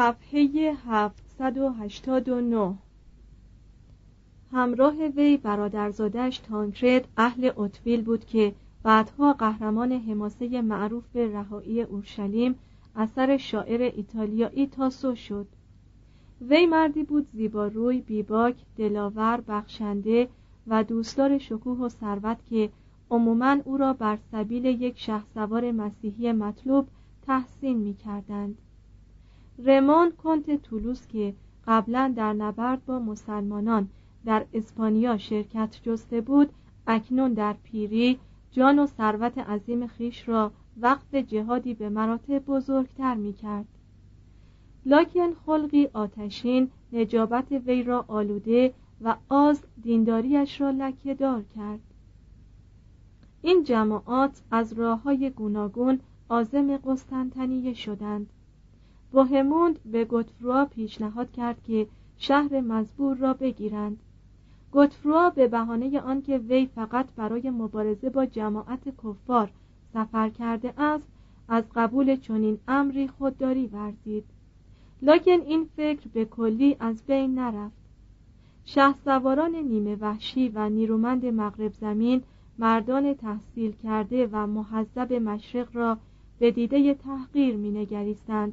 صفحه 789 همراه وی برادرزادش تانکرد اهل اتویل بود که بعدها قهرمان حماسه معروف رهایی اورشلیم اثر شاعر ایتالیایی تاسو شد وی مردی بود زیباروی بیباک دلاور بخشنده و دوستدار شکوه و ثروت که عموما او را بر سبیل یک شهسوار مسیحی مطلوب تحسین می کردند. رمان کنت تولوس که قبلا در نبرد با مسلمانان در اسپانیا شرکت جسته بود اکنون در پیری جان و ثروت عظیم خیش را وقف جهادی به مراتب بزرگتر می کرد. لاکن خلقی آتشین نجابت وی را آلوده و آز دینداریش را لکه دار کرد این جماعات از راه های گوناگون آزم قسطنطنیه شدند بوهموند به گوتفروا پیشنهاد کرد که شهر مزبور را بگیرند. گوتفروا به بهانه آنکه وی فقط برای مبارزه با جماعت کفار سفر کرده است از قبول چنین امری خودداری ورزید. لکن این فکر به کلی از بین نرفت. شه سواران نیمه وحشی و نیرومند مغرب زمین مردان تحصیل کرده و محذب مشرق را به دیده تحقیر مینگریستند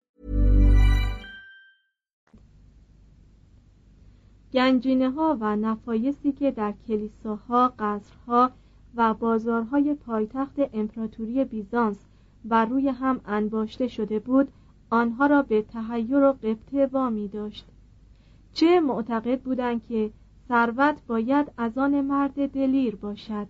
گنجینه ها و نفایسی که در کلیساها، قصرها و بازارهای پایتخت امپراتوری بیزانس بر روی هم انباشته شده بود آنها را به تحیر و قبطه داشت. چه معتقد بودند که ثروت باید از آن مرد دلیر باشد؟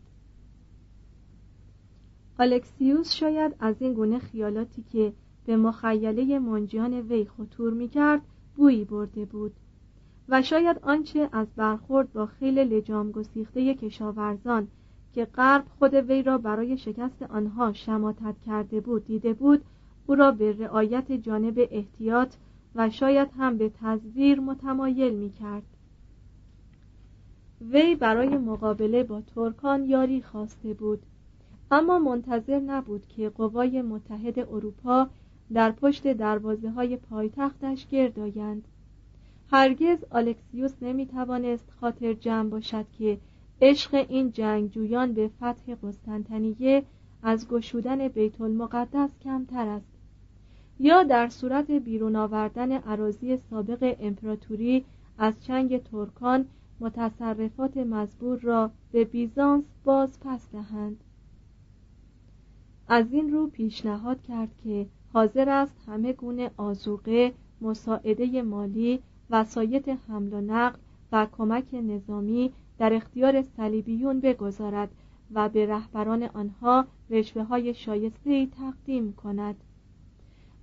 الکسیوس شاید از این گونه خیالاتی که به مخیله منجیان وی خطور می کرد بویی برده بود. و شاید آنچه از برخورد با خیل لجام گسیخته کشاورزان که غرب خود وی را برای شکست آنها شماتت کرده بود دیده بود او را به رعایت جانب احتیاط و شاید هم به تزویر متمایل می کرد وی برای مقابله با ترکان یاری خواسته بود. اما منتظر نبود که قوای متحد اروپا در پشت دروازه های پایتختش گرد آیند هرگز الکسیوس نمی توانست خاطر جمع باشد که عشق این جنگجویان به فتح قسطنطنیه از گشودن بیت المقدس کمتر است. یا در صورت بیرون آوردن عراضی سابق امپراتوری از چنگ ترکان متصرفات مزبور را به بیزانس باز پس دهند. از این رو پیشنهاد کرد که حاضر است همه گونه آزوقه مساعده مالی وسایط حمل و نقل و کمک نظامی در اختیار صلیبیون بگذارد و به رهبران آنها رشوه های شایسته تقدیم کند.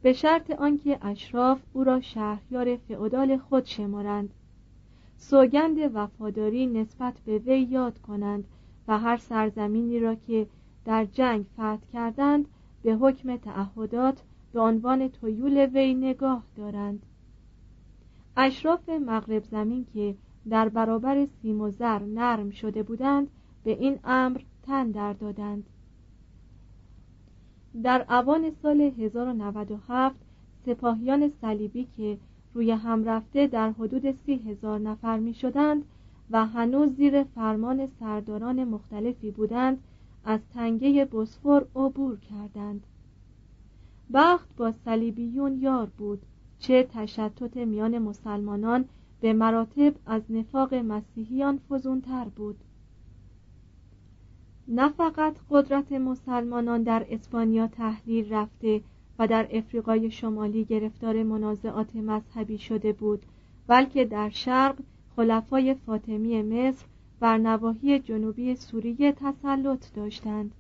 به شرط آنکه اشراف او را شهریار فئودال خود شمارند. سوگند وفاداری نسبت به وی یاد کنند و هر سرزمینی را که در جنگ فتح کردند به حکم تعهدات به عنوان تویول وی نگاه دارند. اشراف مغرب زمین که در برابر سیم و زر نرم شده بودند به این امر تن در دادند. در اوان سال 1097 سپاهیان صلیبی که روی هم رفته در حدود سی هزار نفر می شدند و هنوز زیر فرمان سرداران مختلفی بودند از تنگه بسفور عبور کردند. بخت با صلیبیون یار بود. چه تشتت میان مسلمانان به مراتب از نفاق مسیحیان فزونتر بود. نه فقط قدرت مسلمانان در اسپانیا تحلیل رفته و در افریقای شمالی گرفتار منازعات مذهبی شده بود بلکه در شرق خلفای فاطمی مصر بر نواحی جنوبی سوریه تسلط داشتند.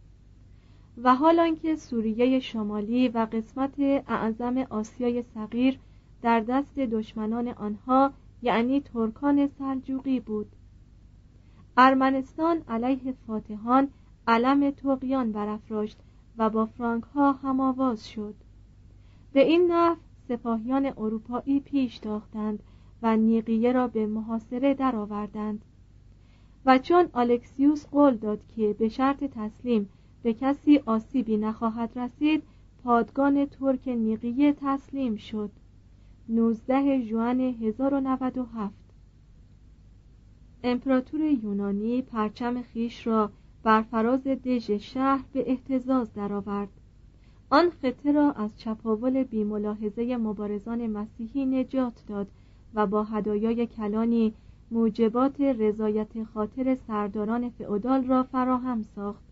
و حال آنکه سوریه شمالی و قسمت اعظم آسیای صغیر در دست دشمنان آنها یعنی ترکان سلجوقی بود. ارمنستان علیه فاتحان علم تقیان برافراشت و با فرانک ها هماواز شد. به این نحو سپاهیان اروپایی پیش تاختند و نیقیه را به محاصره درآوردند. و چون الکسیوس قول داد که به شرط تسلیم به کسی آسیبی نخواهد رسید پادگان ترک نیقیه تسلیم شد. 19 ژوئن 1097 امپراتور یونانی پرچم خیش را بر فراز دژ شهر به احتزاز درآورد. آن خطه را از چپاول بیملاحظه مبارزان مسیحی نجات داد و با هدایای کلانی موجبات رضایت خاطر سرداران فئودال را فراهم ساخت.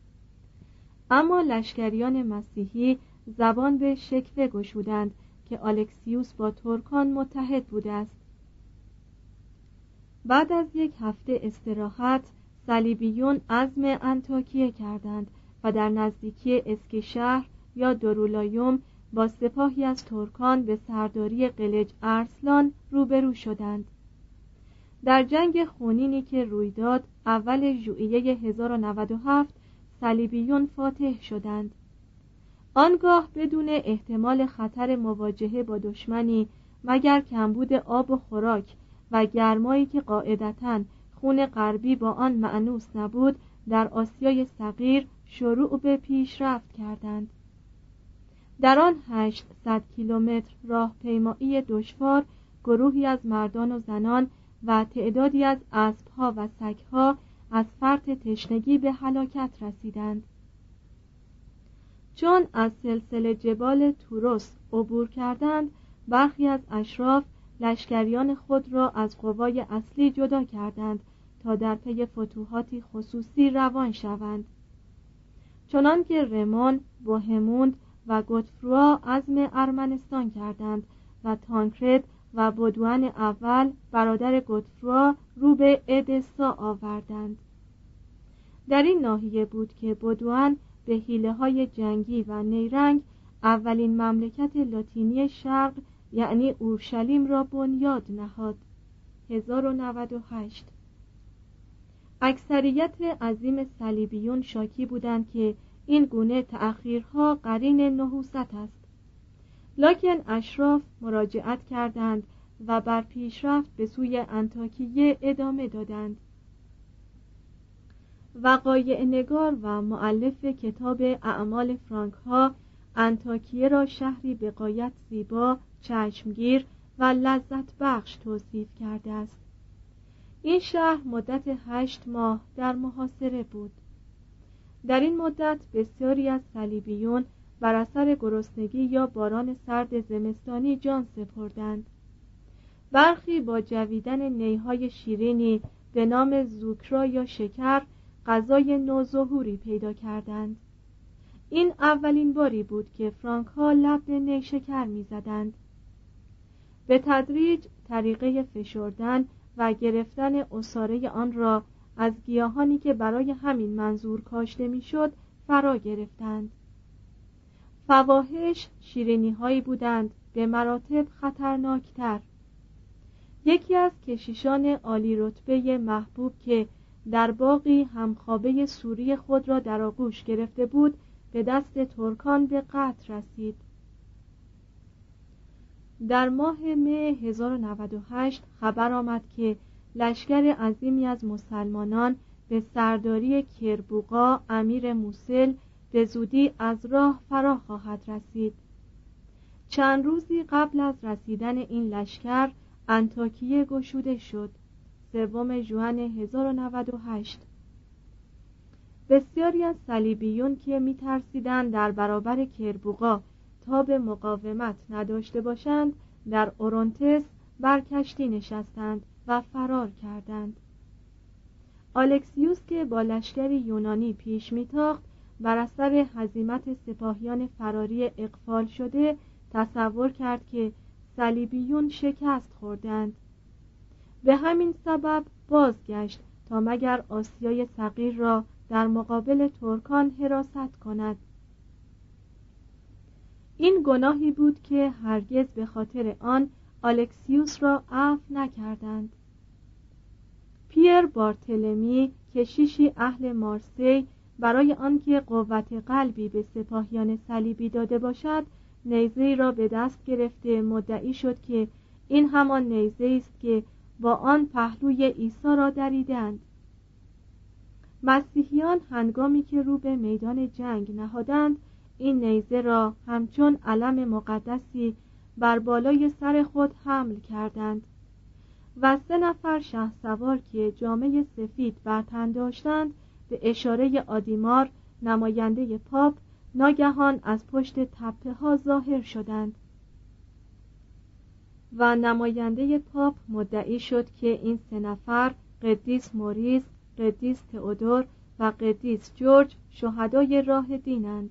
اما لشکریان مسیحی زبان به شکوه گشودند که الکسیوس با ترکان متحد بوده است. بعد از یک هفته استراحت صلیبیون عزم انتاکیه کردند و در نزدیکی اسکشهر یا درولایوم با سپاهی از ترکان به سرداری قلج ارسلان روبرو شدند. در جنگ خونینی که روی داد اول ژوئیه 1097 صلیبیون فاتح شدند. آنگاه بدون احتمال خطر مواجهه با دشمنی مگر کمبود آب و خوراک و گرمایی که قاعدتا خون غربی با آن معنوس نبود در آسیای صغیر شروع به پیشرفت کردند. در آن 800 کیلومتر راهپیمایی دشوار گروهی از مردان و زنان و تعدادی از اسبها و سگها از فرط تشنگی به هلاکت رسیدند. چون از سلسله جبال توروس عبور کردند برخی از اشراف لشکریان خود را از قوای اصلی جدا کردند تا در پی فتوحاتی خصوصی روان شوند. چنان که رمان، بوهموند و گوتفروا عزم ارمنستان کردند و تانکرد و بدوان اول برادر گوتفروا رو به ادسا آوردند. در این ناحیه بود که بدوان به حیله های جنگی و نیرنگ اولین مملکت لاتینی شرق یعنی اورشلیم را بنیاد نهاد. 1098 اکثریت عظیم صلیبیون شاکی بودند که این گونه تأخیرها قرین نحوست است. لکن اشراف مراجعت کردند و بر پیشرفت به سوی انتاکیه ادامه دادند. وقایع نگار و معلف کتاب اعمال فرانک ها انتاکیه را شهری به قایت زیبا چشمگیر و لذت بخش توصیف کرده است. این شهر مدت هشت ماه در محاصره بود. در این مدت بسیاری از صلیبیون بر اثر گرسنگی یا باران سرد زمستانی جان سپردند. برخی با جویدن نیهای شیرینی به نام زوکرا یا شکر غذای نوظهوری پیدا کردند. این اولین باری بود که فرانک ها لب به نیشکر می‌زدند به تدریج طریقه فشردن و گرفتن اصاره آن را از گیاهانی که برای همین منظور کاشته می‌شد فرا گرفتند. فواهش شیرینی هایی بودند به مراتب خطرناکتر. یکی از کشیشان عالی رتبه محبوب که در باقی همخوابه سوری خود را در آغوش گرفته بود به دست ترکان به قتل رسید. در ماه مه 1098 خبر آمد که لشکر عظیمی از مسلمانان به سرداری کربوقا امیر موسل به زودی از راه فرا خواهد رسید. چند روزی قبل از رسیدن این لشکر انتاکیه گشوده شد. سوم جوان 1098 بسیاری از صلیبیون که میترسیدند در برابر کربوقا تا به مقاومت نداشته باشند در اورونتس بر کشتی نشستند و فرار کردند. آلکسیوس که با لشکری یونانی پیش میتاخت بر اثر هزیمت سپاهیان فراری اقفال شده تصور کرد که صلیبیون شکست خوردند. به همین سبب بازگشت تا مگر آسیای صغیر را در مقابل ترکان حراست کند. این گناهی بود که هرگز به خاطر آن آلکسیوس را عفو نکردند. پیر بارتلمی کشیشی اهل مارسی برای آنکه قوت قلبی به سپاهیان صلیبی داده باشد نیزه را به دست گرفته مدعی شد که این همان نیزه است که با آن پهلوی عیسی را دریدند. مسیحیان هنگامی که رو به میدان جنگ نهادند این نیزه را همچون علم مقدسی بر بالای سر خود حمل کردند و سه نفر شه سوار که جامعه سفید بر تن داشتند به اشاره آدیمار نماینده پاپ ناگهان از پشت تپه ها ظاهر شدند. و نماینده پاپ مدعی شد که این سه نفر قدیس موریس قدیس تئودور و قدیس جورج شهدای راه دینند.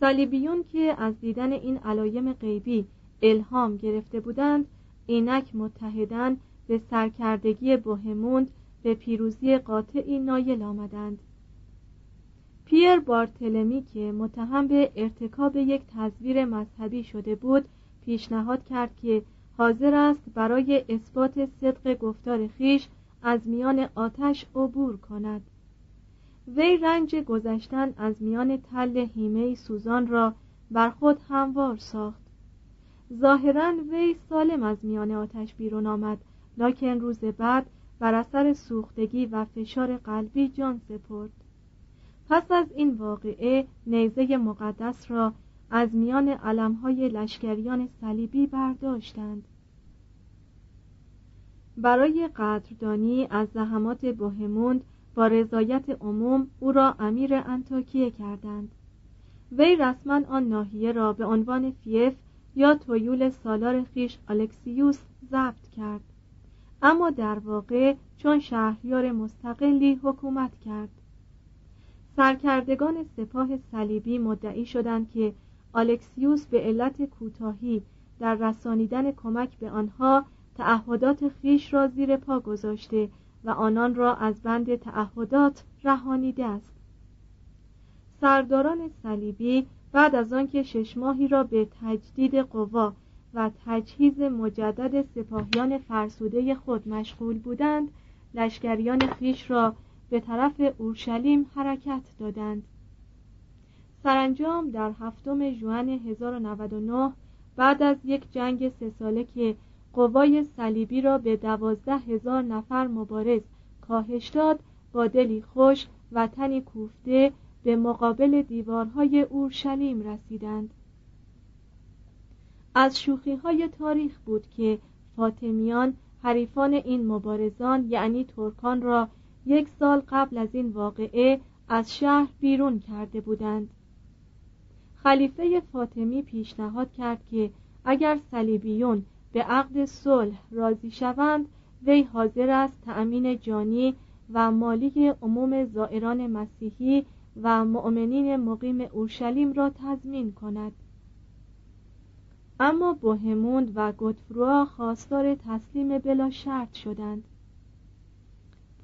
صلیبیون که از دیدن این علایم غیبی الهام گرفته بودند اینک متحدن به سرکردگی بوهموند به پیروزی قاطعی نایل آمدند. پیر بارتلمی که متهم به ارتکاب یک تزویر مذهبی شده بود پیشنهاد کرد که حاضر است برای اثبات صدق گفتار خیش از میان آتش عبور کند. وی رنج گذشتن از میان تل هیمه سوزان را بر خود هموار ساخت. ظاهرا وی سالم از میان آتش بیرون آمد لکن روز بعد بر اثر سوختگی و فشار قلبی جان سپرد. پس از این واقعه نیزه مقدس را از میان علمهای لشکریان صلیبی برداشتند. برای قدردانی از زحمات بوهموند با رضایت عموم او را امیر انتاکیه کردند. وی رسما آن ناحیه را به عنوان فیف یا تویول سالار خیش الکسیوس ضبط کرد. اما در واقع چون شهریار مستقلی حکومت کرد. سرکردگان سپاه صلیبی مدعی شدند که الکسیوس به علت کوتاهی در رسانیدن کمک به آنها تعهدات خیش را زیر پا گذاشته و آنان را از بند تعهدات رهانیده است. سرداران صلیبی بعد از آنکه شش ماهی را به تجدید قوا و تجهیز مجدد سپاهیان فرسوده خود مشغول بودند لشکریان خیش را به طرف اورشلیم حرکت دادند. سرانجام در هفتم ژوئن 1099 بعد از یک جنگ سه ساله که قوای صلیبی را به دوازده هزار نفر مبارز کاهش داد با دلی خوش و تنی کوفته به مقابل دیوارهای اورشلیم رسیدند. از شوخی های تاریخ بود که فاطمیان حریفان این مبارزان یعنی ترکان را یک سال قبل از این واقعه از شهر بیرون کرده بودند. خلیفه فاطمی پیشنهاد کرد که اگر صلیبیون به عقد صلح راضی شوند وی حاضر است تأمین جانی و مالی عموم زائران مسیحی و مؤمنین مقیم اورشلیم را تضمین کند. اما بوهموند و گوتفروا خواستار تسلیم بلا شرط شدند.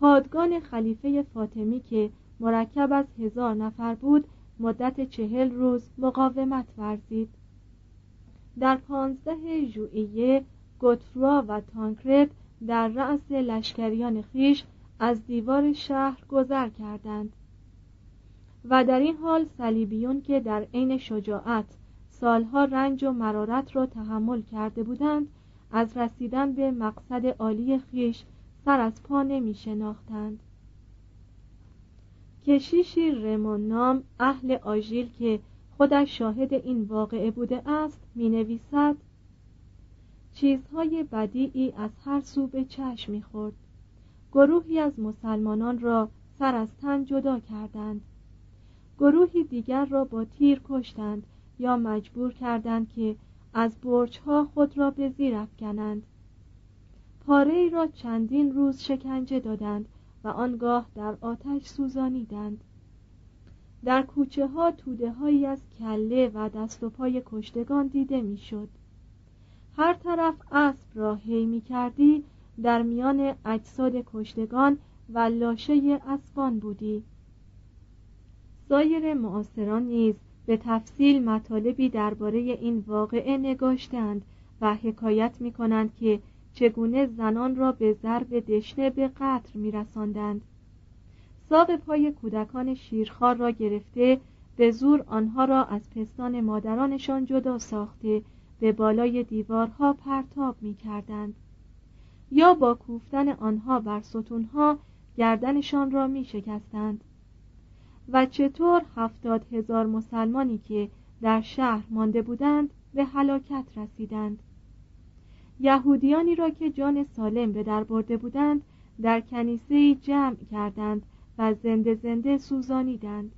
پادگان خلیفه فاطمی که مرکب از هزار نفر بود مدت چهل روز مقاومت ورزید. در پانزده ژوئیه گوتفروا و تانکرد در رأس لشکریان خیش از دیوار شهر گذر کردند. و در این حال صلیبیون که در عین شجاعت سالها رنج و مرارت را تحمل کرده بودند از رسیدن به مقصد عالی خیش سر از پا نمی شناختند کشیشی رمون اهل آژیل که خودش شاهد این واقعه بوده است می نویسد چیزهای بدیعی از هر سو به چشم می خورد گروهی از مسلمانان را سر از تن جدا کردند. گروهی دیگر را با تیر کشتند یا مجبور کردند که از برجها خود را به زیر افکنند. پاره ای را چندین روز شکنجه دادند و آنگاه در آتش سوزانیدند در کوچه ها توده هایی از کله و دست و پای کشتگان دیده می‌شد. هر طرف اسب را هی می کردی در میان اجساد کشتگان و لاشه اسبان بودی سایر معاصران نیز به تفصیل مطالبی درباره این واقعه نگاشتند و حکایت می کنند که چگونه زنان را به ضرب دشنه به قتل می رساندند. ساق پای کودکان شیرخوار را گرفته به زور آنها را از پستان مادرانشان جدا ساخته به بالای دیوارها پرتاب می کردند. یا با کوفتن آنها بر ستونها گردنشان را می شکستند و چطور هفتاد هزار مسلمانی که در شهر مانده بودند به هلاکت رسیدند یهودیانی را که جان سالم به در برده بودند در کنیسه جمع کردند و زنده زنده سوزانیدند.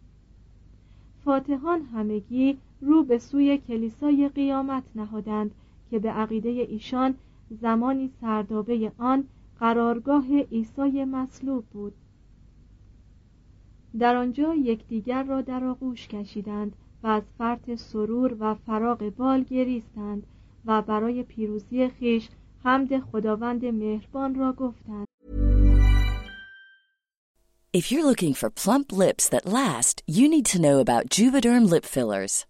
فاتحان همگی رو به سوی کلیسای قیامت نهادند که به عقیده ایشان زمانی سردابه آن قرارگاه عیسی مصلوب بود. در آنجا یکدیگر را در آغوش کشیدند و از فرط سرور و فراغ بال گریستند و برای پیروزی خیش حمد خداوند مهربان را گفتند If you're looking for plump lips that last, you need to know about Juvederm lip fillers.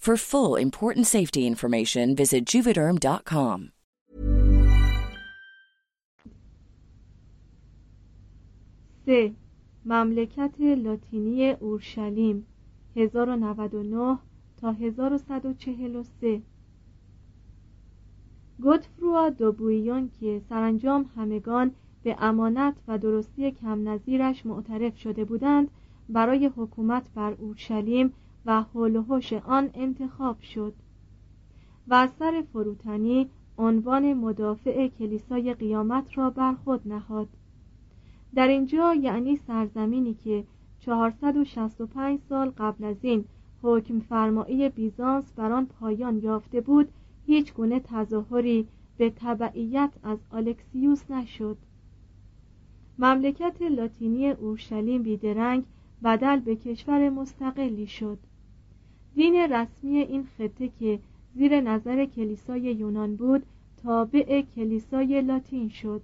For full important safety information, visit juvederm.com. سه مملکت لاتینی اورشلیم 1099 تا 1143 گوتفروا دوبویون که سرانجام همگان به امانت و درستی کم نظیرش معترف شده بودند برای حکومت بر اورشلیم و حول آن انتخاب شد و سر فروتنی عنوان مدافع کلیسای قیامت را بر خود نهاد. در اینجا یعنی سرزمینی که 465 سال قبل از این حکم فرمایی بیزانس بر آن پایان یافته بود هیچ گونه تظاهری به تبعیت از الکسیوس نشد. مملکت لاتینی اورشلیم بیدرنگ بدل به کشور مستقلی شد. دین رسمی این خطه که زیر نظر کلیسای یونان بود تابع کلیسای لاتین شد.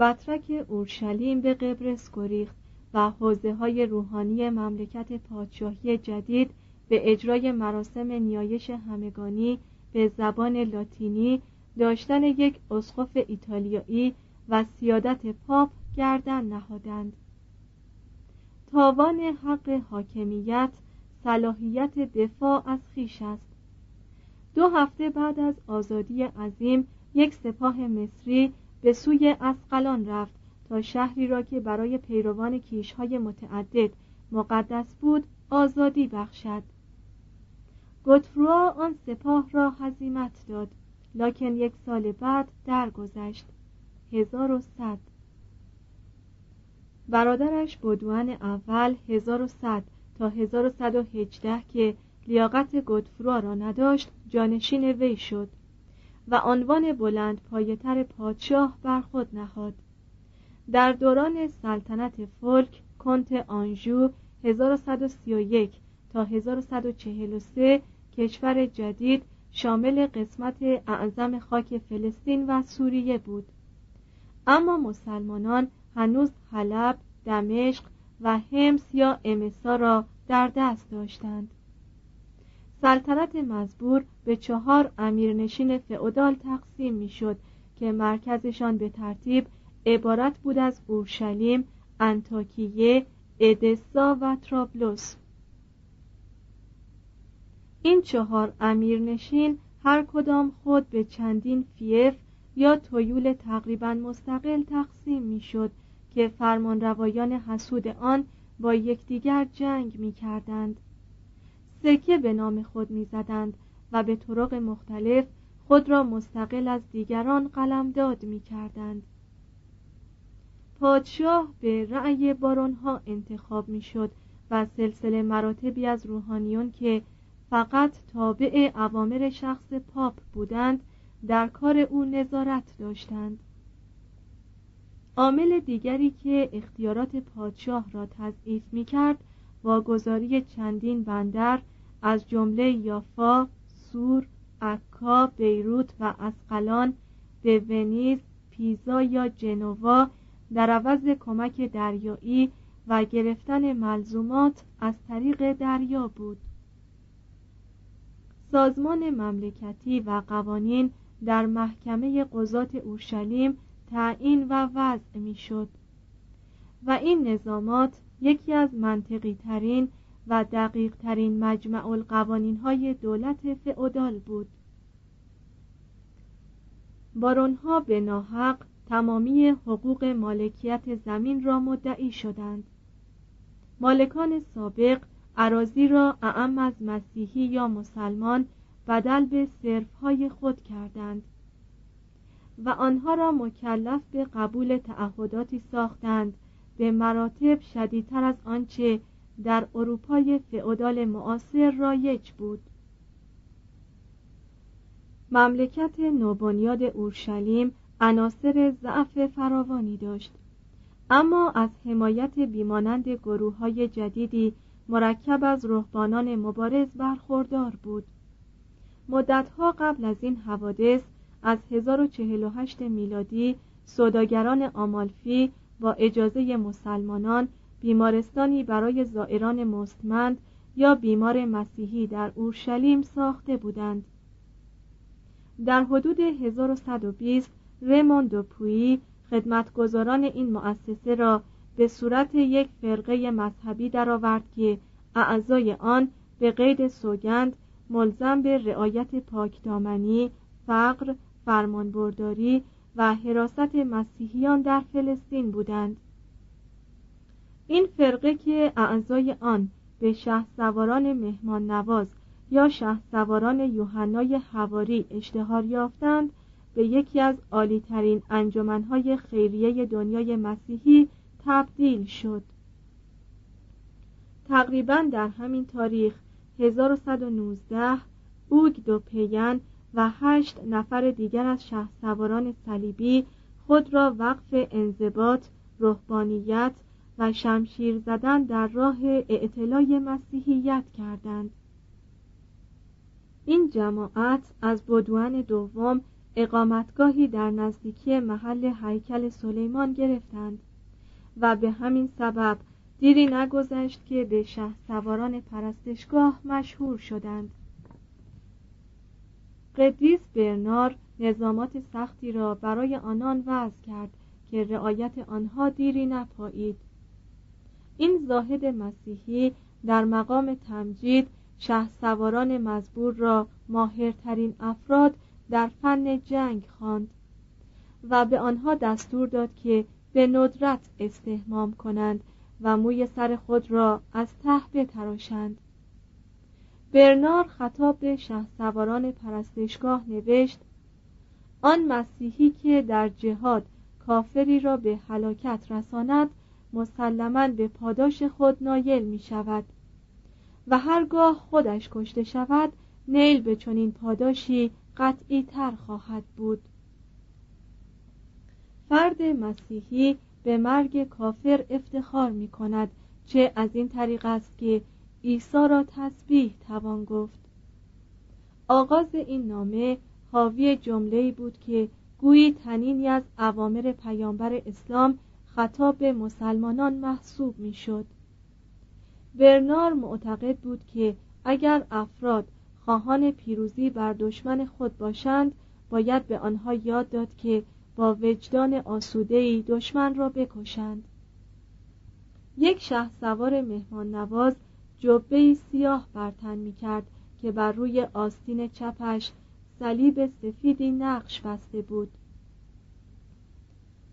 بطرک اورشلیم به قبرس گریخت و حوزه های روحانی مملکت پادشاهی جدید به اجرای مراسم نیایش همگانی به زبان لاتینی داشتن یک اسقف ایتالیایی و سیادت پاپ گردن نهادند. تاوان حق حاکمیت صلاحیت دفاع از خیش است. دو هفته بعد از آزادی عظیم یک سپاه مصری به سوی اسقلان رفت تا شهری را که برای پیروان کیشهای متعدد مقدس بود آزادی بخشد. گوتفروا آن سپاه را هزیمت داد لکن یک سال بعد درگذشت. 1100 برادرش بدوان اول 1100 تا 1118 که لیاقت گودفروا را نداشت جانشین وی شد و عنوان بلند پایتر پادشاه بر خود نهاد. در دوران سلطنت فولک کنت آنژو 1131 تا 1143 کشور جدید شامل قسمت اعظم خاک فلسطین و سوریه بود. اما مسلمانان هنوز حلب، دمشق و همس یا امسا را در دست داشتند. سلطنت مزبور به چهار امیرنشین فئودال تقسیم می‌شد که مرکزشان به ترتیب عبارت بود از اورشلیم، انتاکیه، ادسا و ترابلوس این چهار امیرنشین هر کدام خود به چندین فیف یا تویول تقریبا مستقل تقسیم می‌شد که فرمانروایان حسود آن با یکدیگر جنگ می کردند سکه به نام خود می زدند و به طرق مختلف خود را مستقل از دیگران قلمداد می کردند پادشاه به رأی بارونها انتخاب می شد و سلسله مراتبی از روحانیون که فقط تابع عوامر شخص پاپ بودند در کار او نظارت داشتند. عامل دیگری که اختیارات پادشاه را تضعیف می کرد واگذاری چندین بندر از جمله یافا، سور، عکا، بیروت و اسقلان به ونیز، پیزا یا جنوا در عوض کمک دریایی و گرفتن ملزومات از طریق دریا بود. سازمان مملکتی و قوانین در محکمه قضات اورشلیم تعیین و وضع می‌شد. و این نظامات یکی از منطقی ترین و دقیق ترین مجمع القوانین های دولت فئودال بود. بارونها به ناحق تمامی حقوق مالکیت زمین را مدعی شدند. مالکان سابق عراضی را اعم از مسیحی یا مسلمان بدل به صرفهای خود کردند. و آنها را مکلف به قبول تعهداتی ساختند. به مراتب شدیدتر از آنچه در اروپای فئودال معاصر رایج بود. مملکت نوبنیاد اورشلیم عناصر ضعف فراوانی داشت. اما از حمایت بیمانند گروه های جدیدی مرکب از رهبانان مبارز برخوردار بود. مدتها قبل از این حوادث از 1048 میلادی سوداگران آمالفی با اجازه مسلمانان بیمارستانی برای زائران مستمند یا بیمار مسیحی در اورشلیم ساخته بودند. در حدود 1120 رموند پویی خدمتگزاران این مؤسسه را به صورت یک فرقه مذهبی درآورد که اعضای آن به قید سوگند ملزم به رعایت پاکدامنی، فقر، فرمانبرداری و حراست مسیحیان در فلسطین بودند. این فرقه که اعضای آن به شه سواران مهمان نواز یا شه سواران یوحنای حواری اشتهار یافتند به یکی از عالیترین انجمنهای خیریه دنیای مسیحی تبدیل شد. تقریبا در همین تاریخ 1119 اوگ دو پیان و هشت نفر دیگر از شه سواران صلیبی خود را وقف انضباط، رهبانیت و شمشیر زدن در راه اعتلای مسیحیت کردند. این جماعت از بدوان دوم اقامتگاهی در نزدیکی محل هیکل سلیمان گرفتند و به همین سبب دیری نگذشت که به شه سواران پرستشگاه مشهور شدند. قدیس برنار نظامات سختی را برای آنان وضع کرد که رعایت آنها دیری نپایید. این زاهد مسیحی در مقام تمجید شه سواران مزبور را ماهرترین افراد در فن جنگ خواند و به آنها دستور داد که به ندرت استهمام کنند و موی سر خود را از ته بتراشند. برنار خطاب به شه سواران پرستشگاه نوشت آن مسیحی که در جهاد کافری را به هلاکت رساند مسلما به پاداش خود نایل می شود و هرگاه خودش کشته شود نیل به چنین پاداشی قطعی تر خواهد بود. فرد مسیحی به مرگ کافر افتخار می کند چه از این طریق است که عیسی را تسبیح توان گفت آغاز این نامه حاوی جمله‌ای بود که گویی تنینی از اوامر پیامبر اسلام خطاب به مسلمانان محسوب می‌شد. برنار معتقد بود که اگر افراد خواهان پیروزی بر دشمن خود باشند باید به آنها یاد داد که با وجدان آسودهی دشمن را بکشند یک شه سوار مهمان نواز جبه سیاه برتن می کرد که بر روی آستین چپش صلیب سفیدی نقش بسته بود.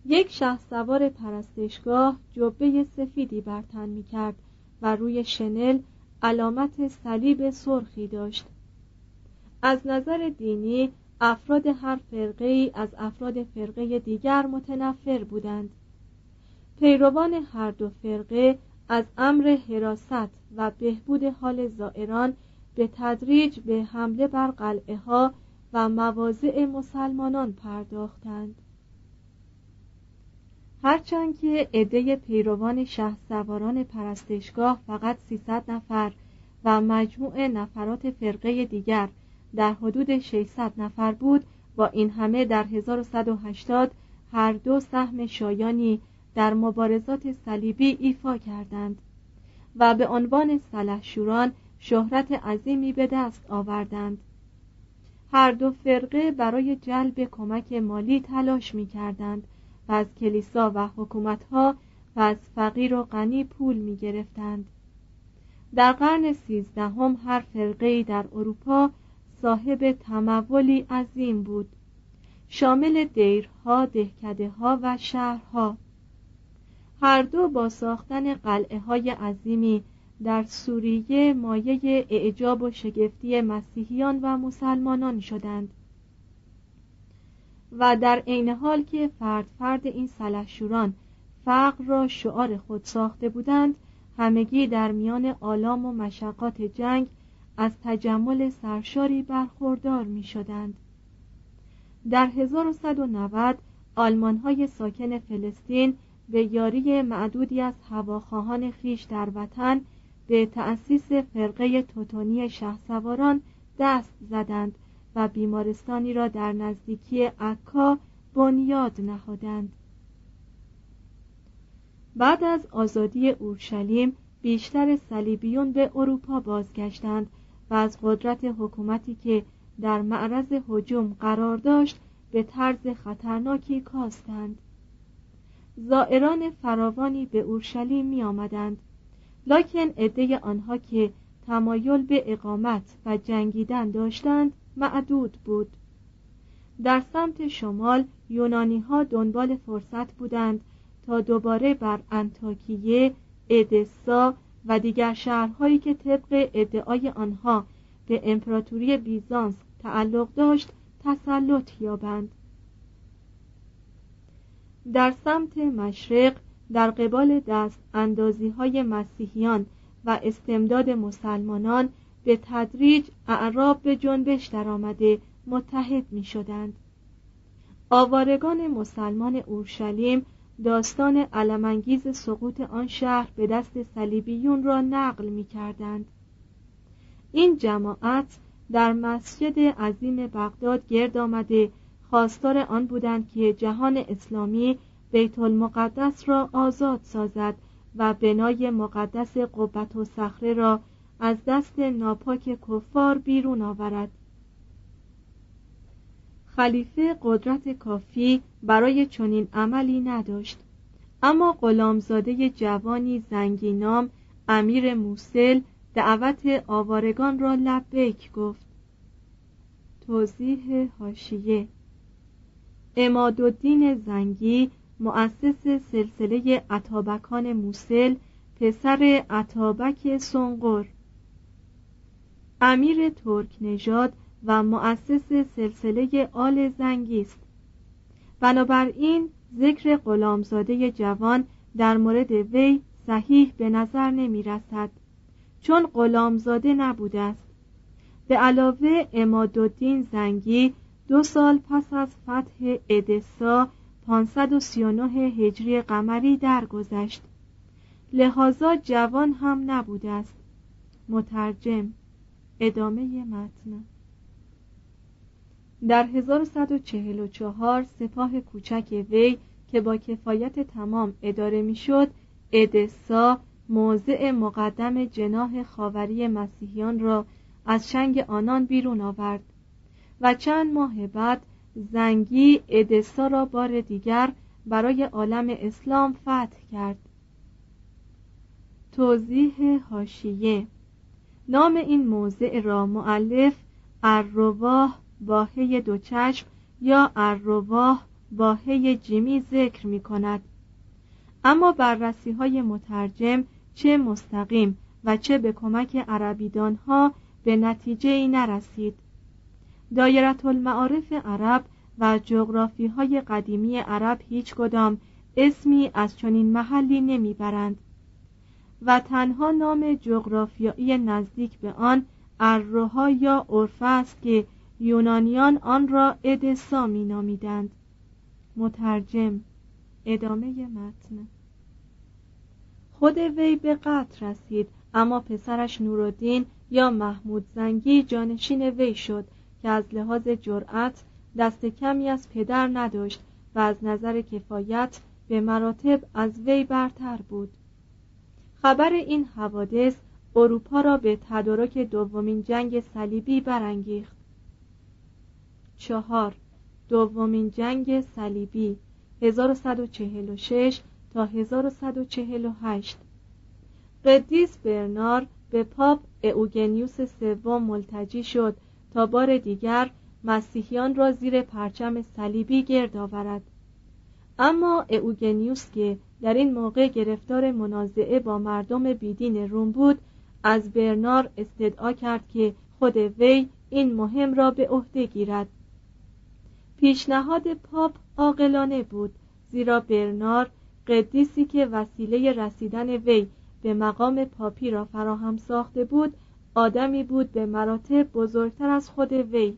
یک شه سوار پرستشگاه جبه سفیدی برتن می کرد و روی شنل علامت صلیب سرخی داشت. از نظر دینی افراد هر فرقه ای از افراد فرقه دیگر متنفر بودند. پیروان هر دو فرقه از امر حراست و بهبود حال زائران به تدریج به حمله بر قلعه ها و مواضع مسلمانان پرداختند. هرچند که عده پیروان شه سواران پرستشگاه فقط 300 نفر و مجموع نفرات فرقه دیگر در حدود 600 نفر بود با این همه در 1180 هر دو سهم شایانی در مبارزات صلیبی ایفا کردند و به عنوان سلحشوران شهرت عظیمی به دست آوردند. هر دو فرقه برای جلب کمک مالی تلاش می کردند و از کلیسا و حکومتها و از فقیر و غنی پول می گرفتند در قرن سیزدهم هر فرقه در اروپا صاحب تمولی عظیم بود. شامل دیرها، دهکده ها و شهرها. هر دو با ساختن قلعه های عظیمی در سوریه مایه اعجاب و شگفتی مسیحیان و مسلمانان شدند و در عین حال که فرد فرد این سلحشوران فقر را شعار خود ساخته بودند همگی در میان آلام و مشقات جنگ از تجمل سرشاری برخوردار می شدند. در 1190 آلمان های ساکن فلسطین به یاری معدودی از هواخواهان خیش در وطن به تأسیس فرقه توتونی شهسواران دست زدند و بیمارستانی را در نزدیکی عکا بنیاد نهادند. بعد از آزادی اورشلیم بیشتر صلیبیون به اروپا بازگشتند و از قدرت حکومتی که در معرض هجوم قرار داشت به طرز خطرناکی کاستند. زائران فراوانی به اورشلیم می آمدند. لکن عده آنها که تمایل به اقامت و جنگیدن داشتند معدود بود. در سمت شمال یونانی ها دنبال فرصت بودند تا دوباره بر انتاکیه، ادسا و دیگر شهرهایی که طبق ادعای آنها به امپراتوری بیزانس تعلق داشت تسلط یابند. در سمت مشرق در قبال دست اندازی های مسیحیان و استمداد مسلمانان به تدریج اعراب به جنبش درآمده متحد می شدند. آوارگان مسلمان اورشلیم داستان علمانگیز سقوط آن شهر به دست صلیبیون را نقل می کردند. این جماعت در مسجد عظیم بغداد گرد آمده خواستار آن بودند که جهان اسلامی بیت المقدس را آزاد سازد و بنای مقدس قبت و صخره را از دست ناپاک کفار بیرون آورد. خلیفه قدرت کافی برای چنین عملی نداشت. اما غلامزاده جوانی زنگینام امیر موسل دعوت آوارگان را لبیک گفت. توضیح هاشیه امادالدین زنگی مؤسس سلسله عطابکان موسل پسر عطابک سنقر امیر ترک نژاد و مؤسس سلسله آل زنگی است. بنابراین ذکر غلامزاده جوان در مورد وی صحیح به نظر نمی رسد چون غلامزاده نبوده است. به علاوه امادالدین زنگی دو سال پس از فتح ادسا 539 هجری قمری درگذشت. لحاظا جوان هم نبوده است. مترجم ادامه متن. در 1144 سپاه کوچک وی که با کفایت تمام اداره می‌شد ادسا موضع مقدم جناح خاوری مسیحیان را از شنگ آنان بیرون آورد. و چند ماه بعد زنگی ادسا را بار دیگر برای عالم اسلام فتح کرد. توضیح هاشیه نام این موضع را معلف الرواه باهی دو چشم یا الرواه باهی جیمی ذکر می کند. اما بررسی های مترجم چه مستقیم و چه به کمک عربیدان ها به نتیجه ای نرسید. دایرت المعارف عرب و جغرافی های قدیمی عرب هیچ کدام اسمی از چنین محلی نمی‌برند و تنها نام جغرافیایی نزدیک به آن ارروها یا عرفه است که یونانیان آن را ادسا می نامیدند مترجم ادامه متن. خود وی به قتل رسید اما پسرش نورالدین یا محمود زنگی جانشین وی شد که از لحاظ جرأت دست کمی از پدر نداشت و از نظر کفایت به مراتب از وی برتر بود. خبر این حوادث اروپا را به تدارک دومین جنگ صلیبی برانگیخت. چهار. دومین جنگ صلیبی 1146 تا 1148 قدیس برنار به پاپ اوگنیوس سوم ملتجی شد تا بار دیگر مسیحیان را زیر پرچم صلیبی گرد آورد. اما اوگنیوس که در این موقع گرفتار منازعه با مردم بیدین روم بود از برنار استدعا کرد که خود وی این مهم را به عهده گیرد. پیشنهاد پاپ عاقلانه بود زیرا برنار قدیسی که وسیله رسیدن وی به مقام پاپی را فراهم ساخته بود آدمی بود به مراتب بزرگتر از خود وی.